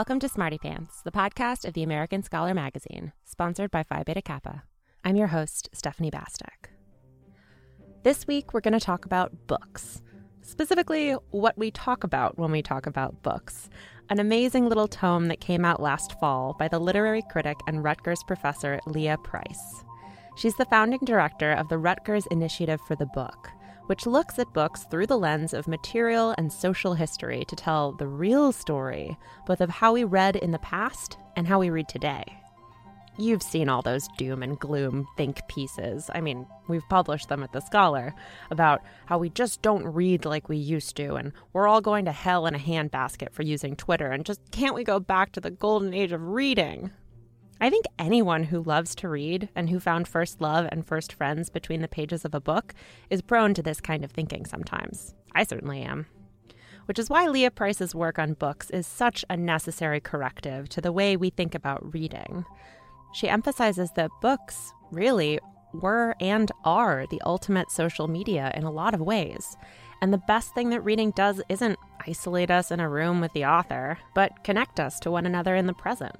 Welcome to Smarty Pants, the podcast of the American Scholar magazine, sponsored by Phi Beta Kappa. I'm your host, Stephanie Bastek. This week, we're going to talk about books. Specifically, what we talk about when we talk about books. An amazing little tome that came out last fall by the literary critic and Rutgers professor Leah Price. She's the founding director of the Rutgers Initiative for the Book, which looks at books through the lens of material and social history to tell the real story, both of how we read in the past and how we read today. You've seen all those doom and gloom think pieces. I mean, we've published them at The Scholar about how we just don't read like we used to, and we're all going to hell in a handbasket for using Twitter, and just can't we go back to the golden age of reading? I think anyone who loves to read and who found first love and first friends between the pages of a book is prone to this kind of thinking sometimes. I certainly am. Which is why Leah Price's work on books is such a necessary corrective to the way we think about reading. She emphasizes that books really were and are the ultimate social media in a lot of ways. And the best thing that reading does isn't isolate us in a room with the author, but connect us to one another in the present.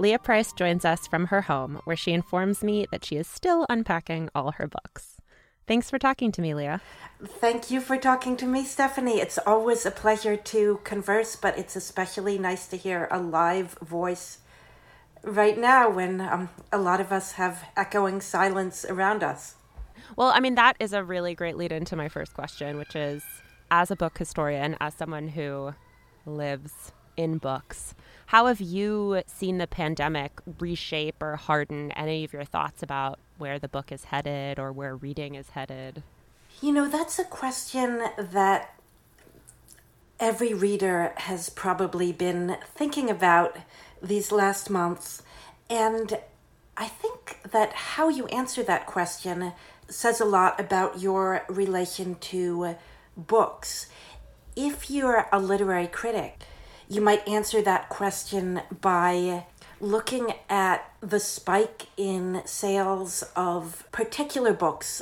Leah Price joins us from her home, where she informs me that she is still unpacking all her books. Thanks for talking to me, Leah. Thank you for talking to me, Stephanie. It's always a pleasure to converse, but it's especially nice to hear a live voice right now when um, a lot of us have echoing silence around us. Well, I mean, that is a really great lead into my first question, which is as a book historian, as someone who lives in books, how have you seen the pandemic reshape or harden any of your thoughts about where the book is headed or where reading is headed? You know, that's a question that every reader has probably been thinking about these last months. And I think that how you answer that question says a lot about your relation to books. If you're a literary critic, you might answer that question by looking at the spike in sales of particular books.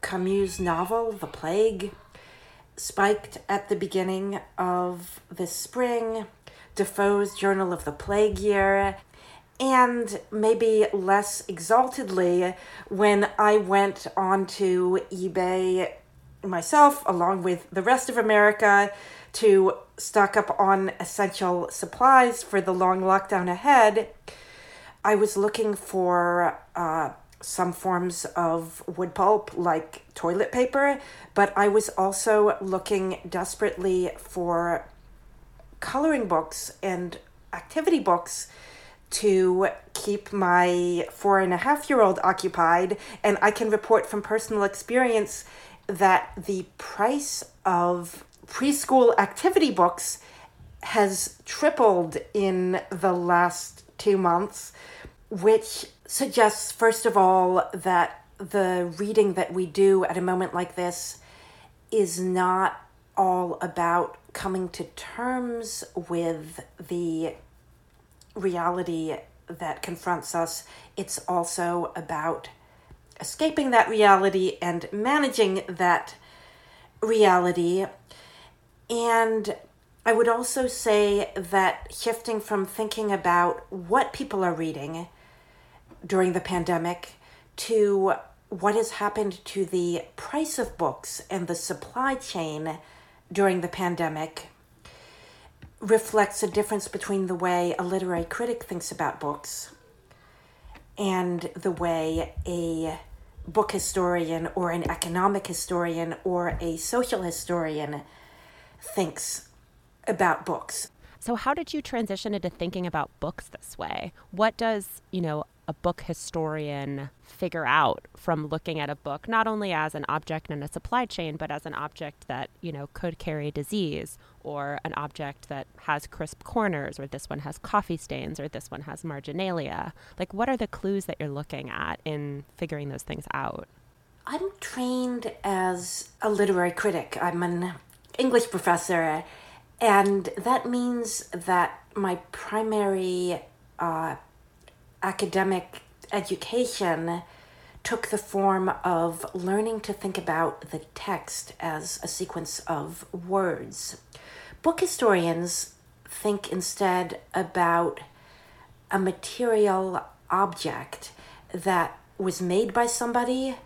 Camus' novel, The Plague, spiked at the beginning of the spring, Defoe's Journal of the Plague Year, and maybe less exaltedly when I went onto eBay myself, along with the rest of America, to stock up on essential supplies for the long lockdown ahead. I was looking for uh, some forms of wood pulp like toilet paper, but I was also looking desperately for coloring books and activity books to keep my four and a half year old occupied. And I can report from personal experience that the price of preschool activity books has tripled in the last two months, which suggests, first of all, that the reading that we do at a moment like this is not all about coming to terms with the reality that confronts us. It's also about escaping that reality and managing that reality. And I would also say that shifting from thinking about what people are reading during the pandemic to what has happened to the price of books and the supply chain during the pandemic reflects a difference between the way a literary critic thinks about books and the way a book historian or an economic historian or a social historian thinks about books. So how did you transition into thinking about books this way? What does, you know, a book historian figure out from looking at a book not only as an object in a supply chain but as an object that you know could carry disease or an object that has crisp corners or this one has coffee stains or this one has marginalia like what are the clues that you're looking at in figuring those things out i'm trained as a literary critic i'm an english professor and that means that my primary uh, academic education took the form of learning to think about the text as a sequence of words. Book historians think instead about a material object that was made by somebody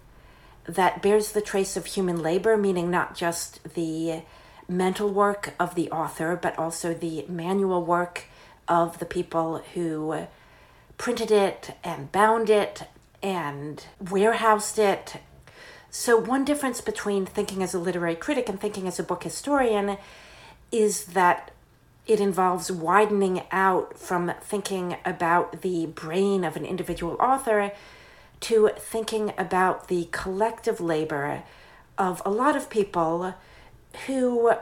that bears the trace of human labor, meaning not just the mental work of the author, but also the manual work of the people who printed it and bound it and warehoused it. So, one difference between thinking as a literary critic and thinking as a book historian is that it involves widening out from thinking about the brain of an individual author to thinking about the collective labor of a lot of people who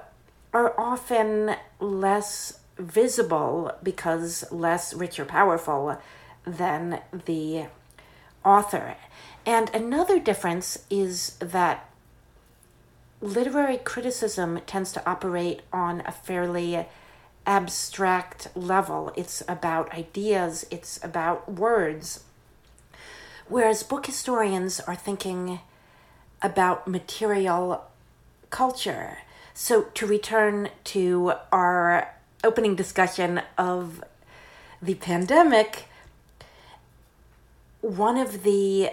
are often less visible because less rich or powerful than the author. And another difference is that literary criticism tends to operate on a fairly abstract level. It's about ideas, it's about words. Whereas book historians are thinking about material culture. So, to return to our opening discussion of the pandemic, one of the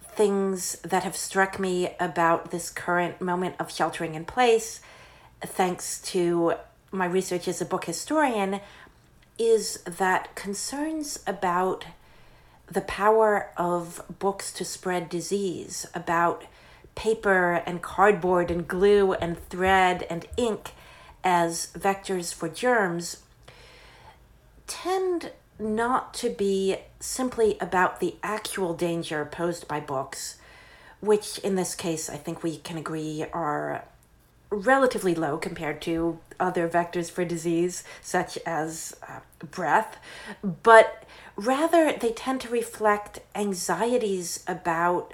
things that have struck me about this current moment of sheltering in place, thanks to my research as a book historian, is that concerns about the power of books to spread disease, about paper and cardboard and glue and thread and ink as vectors for germs, tend not to be simply about the actual danger posed by books, which in this case I think we can agree are relatively low compared to other vectors for disease, such as uh, breath, but rather they tend to reflect anxieties about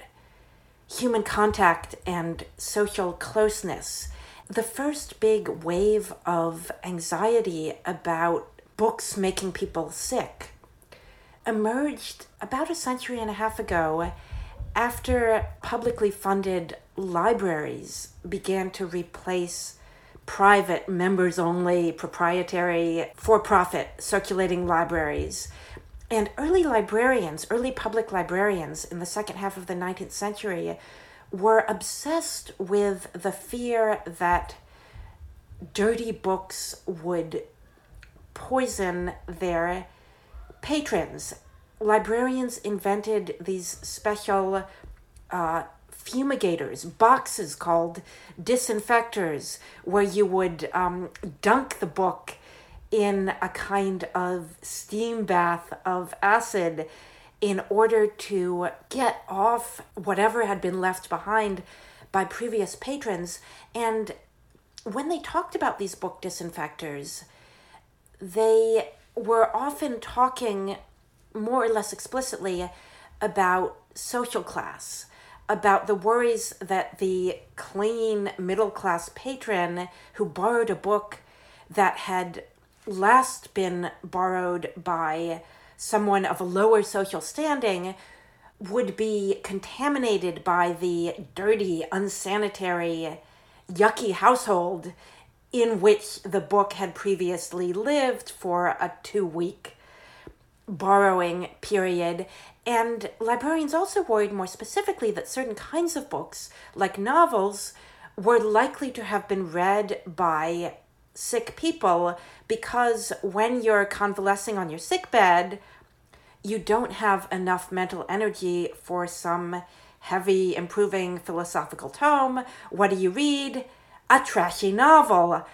human contact and social closeness. The first big wave of anxiety about books making people sick emerged about a century and a half ago after publicly funded libraries began to replace private, members only, proprietary, for profit circulating libraries. And early librarians, early public librarians in the second half of the 19th century, were obsessed with the fear that dirty books would poison their patrons. Librarians invented these special uh, fumigators, boxes called disinfectors, where you would um, dunk the book in a kind of steam bath of acid in order to get off whatever had been left behind by previous patrons. And when they talked about these book disinfectors, they were often talking more or less explicitly about social class, about the worries that the clean middle class patron who borrowed a book that had last been borrowed by someone of a lower social standing would be contaminated by the dirty, unsanitary, yucky household in which the book had previously lived for a two week. borrowing period. And librarians also worried more specifically that certain kinds of books, like novels, were likely to have been read by sick people because when you're convalescing on your sick bed, you don't have enough mental energy for some heavy, improving philosophical tome. What do you read? A trashy novel.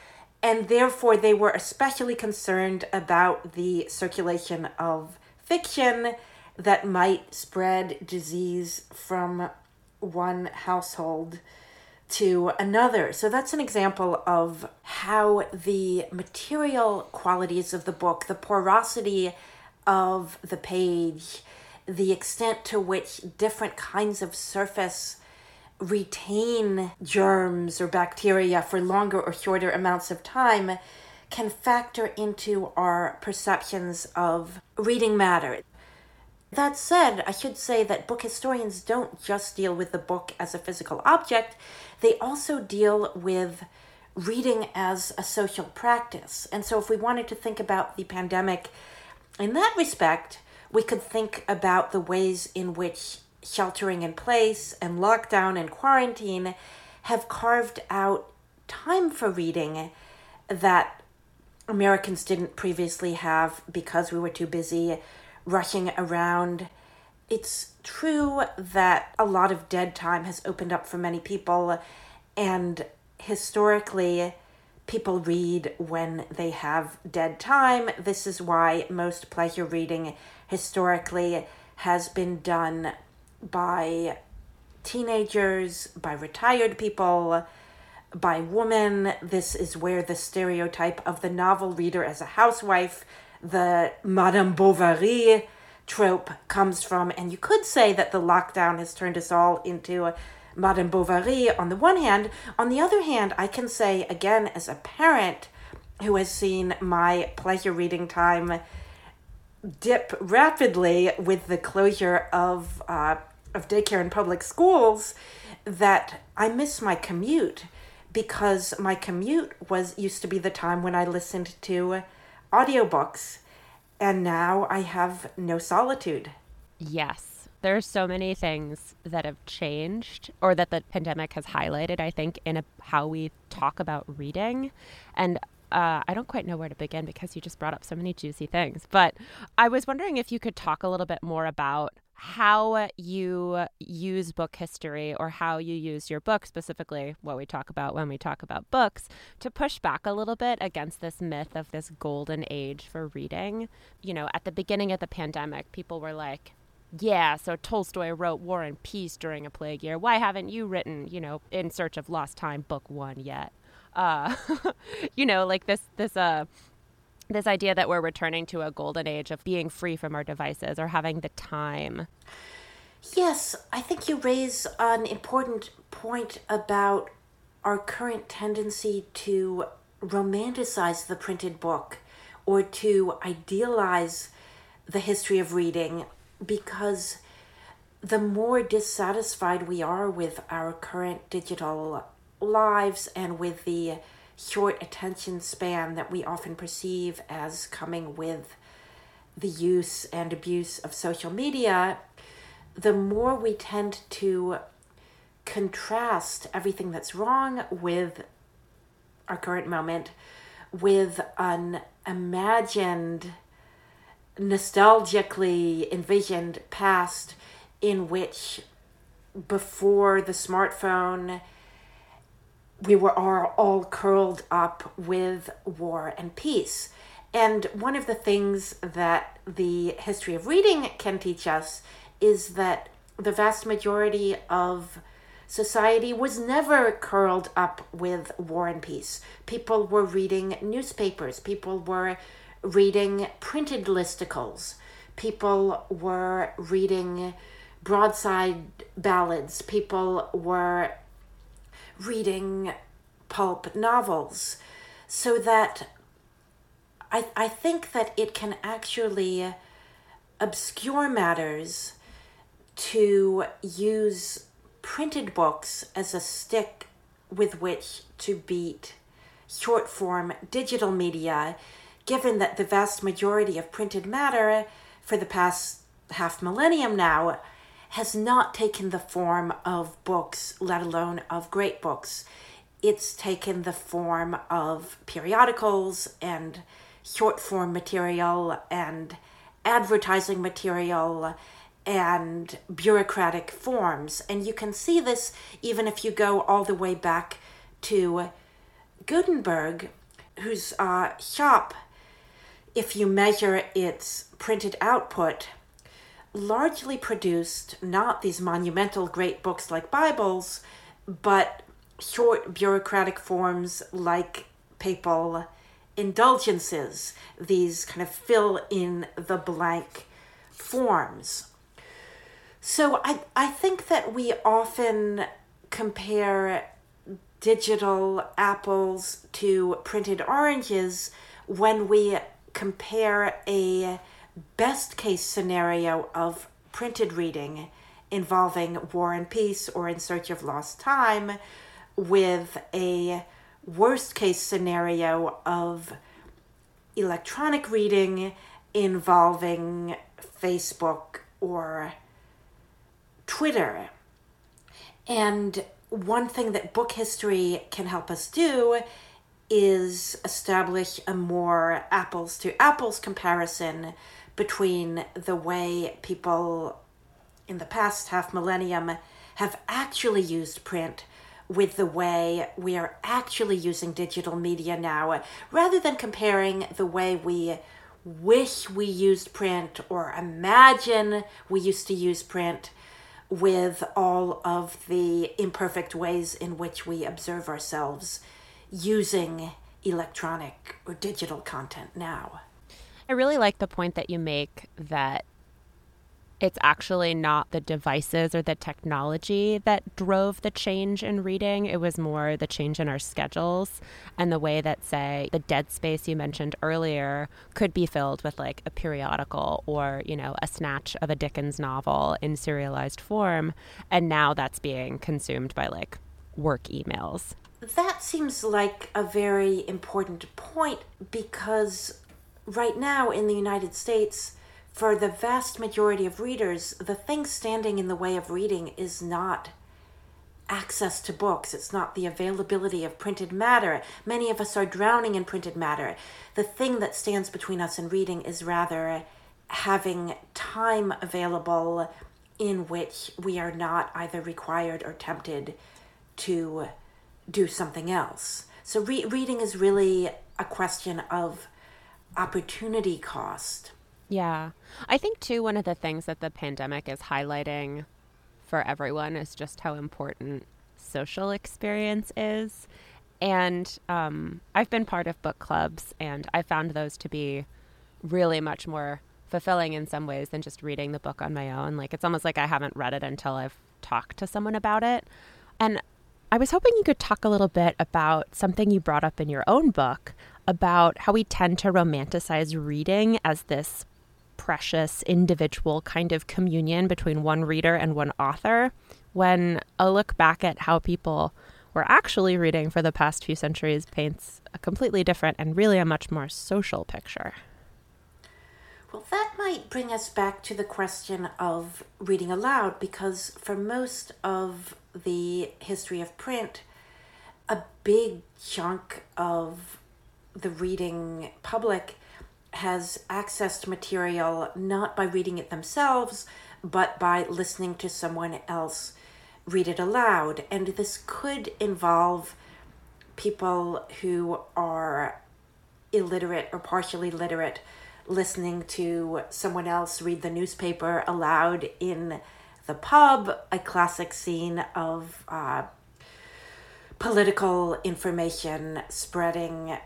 And therefore, they were especially concerned about the circulation of fiction that might spread disease from one household to another. So that's an example of how the material qualities of the book, the porosity of the page, the extent to which different kinds of surface retain germs or bacteria for longer or shorter amounts of time can factor into our perceptions of reading matter. That said, I should say that book historians don't just deal with the book as a physical object, they also deal with reading as a social practice. And so, if we wanted to think about the pandemic in that respect, we could think about the ways in which sheltering in place and lockdown and quarantine have carved out time for reading that Americans didn't previously have because we were too busy rushing around. It's true that a lot of dead time has opened up for many people, and historically, people read when they have dead time. This is why most pleasure reading historically has been done by teenagers, by retired people, by women. This is where the stereotype of the novel reader as a housewife the Madame Bovary trope comes from. And you could say that the lockdown has turned us all into Madame Bovary on the one hand. On the other hand, I can say, again, as a parent who has seen my pleasure reading time dip rapidly with the closure of, uh, of daycare and public schools, that I miss my commute because my commute was used to be the time when I listened to audiobooks and now I have no solitude. Yes. There are so many things that have changed or that the pandemic has highlighted, I think, in a, how we talk about reading. And uh, I don't quite know where to begin because you just brought up so many juicy things. But I was wondering if you could talk a little bit more about how you use book history or how you use your book, specifically what we talk about when we talk about books, to push back a little bit against this myth of this golden age for reading. You know, at the beginning of the pandemic, people were like, yeah, so Tolstoy wrote War and Peace during a plague year. Why haven't you written, you know, In Search of Lost Time, book one yet? Uh, you know, like this, this, uh, this idea that we're returning to a golden age of being free from our devices or having the time. Yes, I think you raise an important point about our current tendency to romanticize the printed book or to idealize the history of reading because the more dissatisfied we are with our current digital lives and with the short attention span that we often perceive as coming with the use and abuse of social media, the more we tend to contrast everything that's wrong with our current moment with an imagined, nostalgically envisioned past in which before the smartphone we were all, all curled up with war and peace. And one of the things that the history of reading can teach us is that the vast majority of society was never curled up with war and peace. People were reading newspapers, people were reading printed listicles, people were reading broadside ballads, people were reading pulp novels so that I, I think that it can actually obscure matters to use printed books as a stick with which to beat short form digital media, given that the vast majority of printed matter for the past half millennium now has not taken the form of books, let alone of great books. It's taken the form of periodicals and short form material and advertising material and bureaucratic forms. And you can see this even if you go all the way back to Gutenberg, whose uh, shop, if you measure its printed output, largely produced not these monumental great books like Bibles, but short bureaucratic forms like papal indulgences, these kind of fill in the blank forms. So I, I think that we often compare digital apples to printed oranges when we compare a best case scenario of printed reading involving War and Peace or In Search of Lost Time with a worst case scenario of electronic reading involving Facebook or Twitter. And one thing that book history can help us do is establish a more apples to apples comparison between the way people in the past half millennium have actually used print with the way we are actually using digital media now, rather than comparing the way we wish we used print or imagine we used to use print with all of the imperfect ways in which we observe ourselves using electronic or digital content now. I really like the point that you make that it's actually not the devices or the technology that drove the change in reading. It was more the change in our schedules and the way that, say, the dead space you mentioned earlier could be filled with like a periodical or, you know, a snatch of a Dickens novel in serialized form. And now that's being consumed by like work emails. That seems like a very important point because right now in the United States, for the vast majority of readers, the thing standing in the way of reading is not access to books. It's not the availability of printed matter. Many of us are drowning in printed matter. The thing that stands between us and reading is rather having time available in which we are not either required or tempted to do something else. So, re- reading is really a question of opportunity cost. Yeah. I think, too, one of the things that the pandemic is highlighting for everyone is just how important social experience is. And um, I've been part of book clubs, and I found those to be really much more fulfilling in some ways than just reading the book on my own. Like, it's almost like I haven't read it until I've talked to someone about it. And I was hoping you could talk a little bit about something you brought up in your own book about how we tend to romanticize reading as this precious individual kind of communion between one reader and one author when a look back at how people were actually reading for the past few centuries paints a completely different and really a much more social picture. Well, that might bring us back to the question of reading aloud because for most of the history of print, a big chunk of the reading public has access to material not by reading it themselves, but by listening to someone else read it aloud. And this could involve people who are illiterate or partially literate listening to someone else read the newspaper aloud in the pub, a classic scene of uh, political information spreading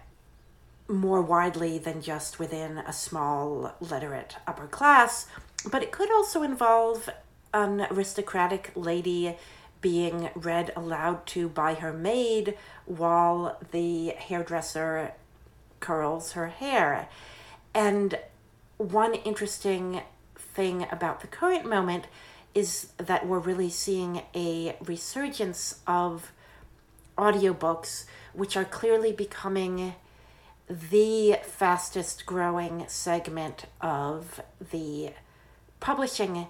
more widely than just within a small literate upper class, but it could also involve an aristocratic lady being read aloud to by her maid while the hairdresser curls her hair. And one interesting thing about the current moment is that we're really seeing a resurgence of audiobooks, which are clearly becoming the fastest growing segment of the publishing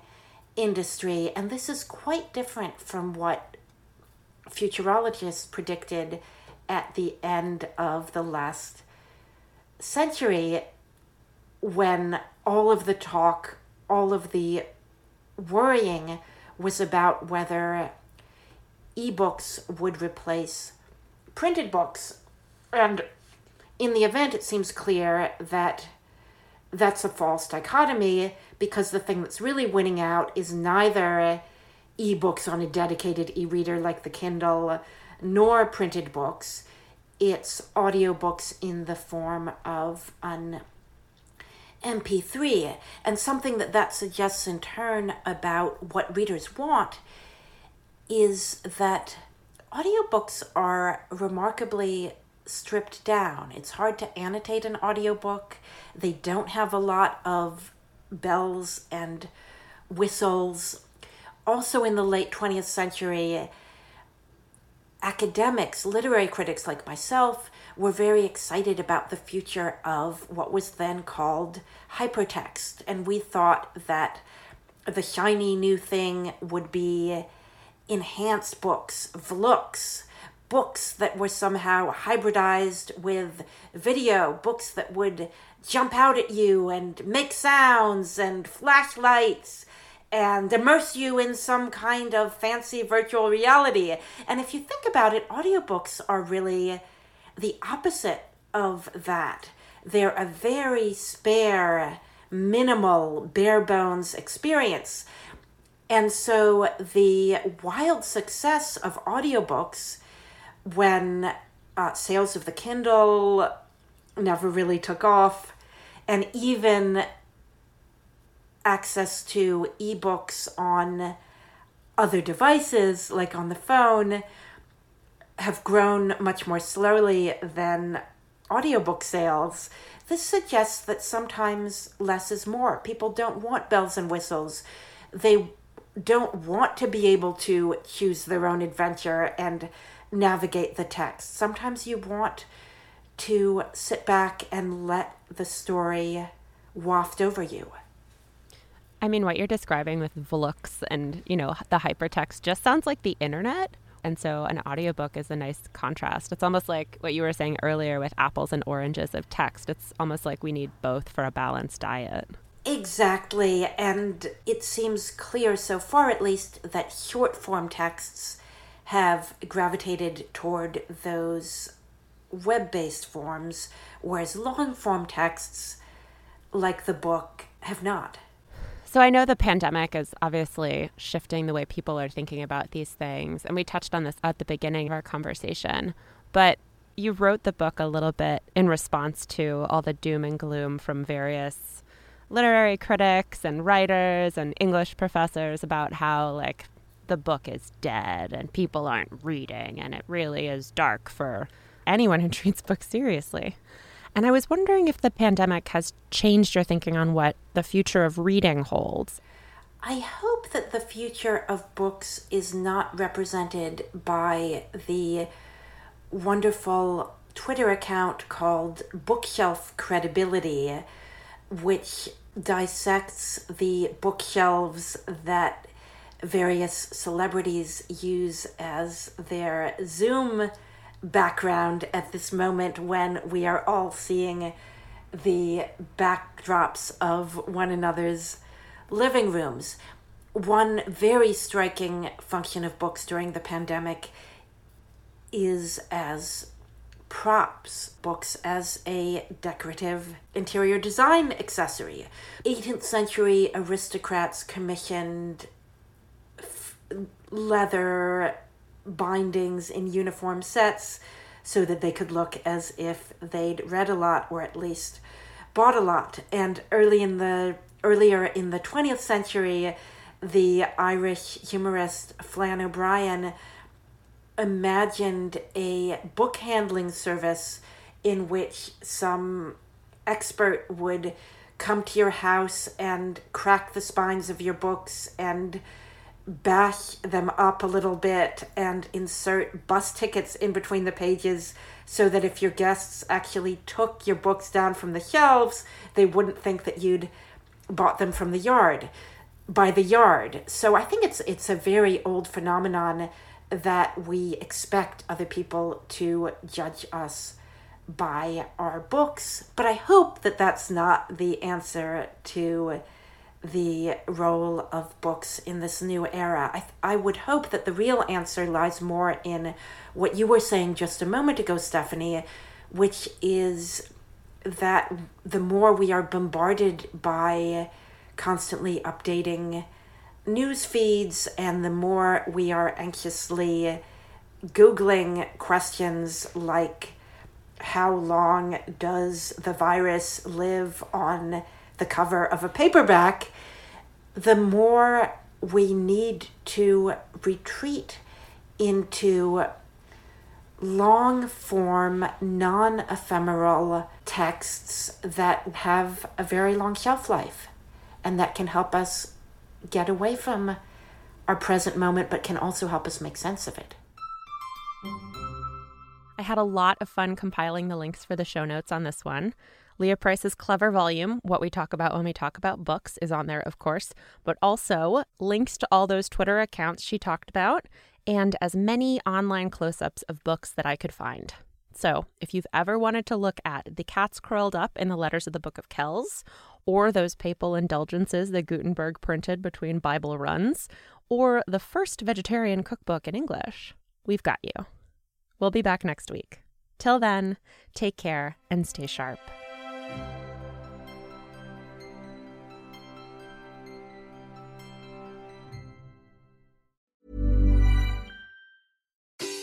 industry. And this is quite different from what futurologists predicted at the end of the last century when all of the talk, all of the worrying was about whether ebooks would replace printed books. And in the event, it seems clear that that's a false dichotomy because the thing that's really winning out is neither ebooks on a dedicated e-reader like the Kindle nor printed books. It's audiobooks in the form of an MP3. And something that that suggests in turn about what readers want is that audiobooks are remarkably stripped down. It's hard to annotate an audiobook. They don't have a lot of bells and whistles. Also, in the late 20th century, academics, literary critics like myself, were very excited about the future of what was then called hypertext. And we thought that the shiny new thing would be enhanced books, vooks, books that were somehow hybridized with video, books that would jump out at you and make sounds and flashlights and immerse you in some kind of fancy virtual reality. And if you think about it, audiobooks are really the opposite of that. They're a very spare, minimal, bare bones experience. And so the wild success of audiobooks when uh, sales of the Kindle never really took off, and even access to ebooks on other devices, like on the phone, have grown much more slowly than audiobook sales. This suggests that sometimes less is more. People don't want bells and whistles. They don't want to be able to choose their own adventure and navigate the text. Sometimes you want to sit back and let the story waft over you. I mean, what you're describing with Vooks and, you know, the hypertext just sounds like the internet. And so an audiobook is a nice contrast. It's almost like what you were saying earlier with apples and oranges of text. It's almost like we need both for a balanced diet. Exactly. And it seems clear so far, at least, that short form texts have gravitated toward those web based forms, whereas long form texts, like the book, have not. So I know the pandemic is obviously shifting the way people are thinking about these things. And we touched on this at the beginning of our conversation. But you wrote the book a little bit in response to all the doom and gloom from various literary critics and writers and English professors about how, like, the book is dead and people aren't reading, and it really is dark for anyone who treats books seriously. And I was wondering if the pandemic has changed your thinking on what the future of reading holds. I hope that the future of books is not represented by the wonderful Twitter account called Bookshelf Credibility, which dissects the bookshelves that various celebrities use as their Zoom background at this moment when we are all seeing the backdrops of one another's living rooms. One very striking function of books during the pandemic is as props, books as a decorative interior design accessory. 18th century aristocrats commissioned leather bindings in uniform sets so that they could look as if they'd read a lot or at least bought a lot. And early in the earlier in the 20th century, the Irish humorist Flann O'Brien imagined a book handling service in which some expert would come to your house and crack the spines of your books and bash them up a little bit and insert bus tickets in between the pages so that if your guests actually took your books down from the shelves, they wouldn't think that you'd bought them from the yard by the yard. So I think it's it's a very old phenomenon that we expect other people to judge us by our books, but I hope that that's not the answer to the role of books in this new era. I, I would hope that the real answer lies more in what you were saying just a moment ago, Stephanie, which is that the more we are bombarded by constantly updating news feeds and the more we are anxiously Googling questions like how long does the virus live on the cover of a paperback, the more we need to retreat into long form, non ephemeral texts that have a very long shelf life and that can help us get away from our present moment but can also help us make sense of it. I had a lot of fun compiling the links for the show notes on this one. Leah Price's clever volume, What We Talk About When We Talk About Books, is on there, of course, but also links to all those Twitter accounts she talked about and as many online close ups of books that I could find. So, if you've ever wanted to look at the cats curled up in the letters of the Book of Kells, or those papal indulgences that Gutenberg printed between Bible runs, or the first vegetarian cookbook in English, we've got you. We'll be back next week. Till then, take care and stay sharp.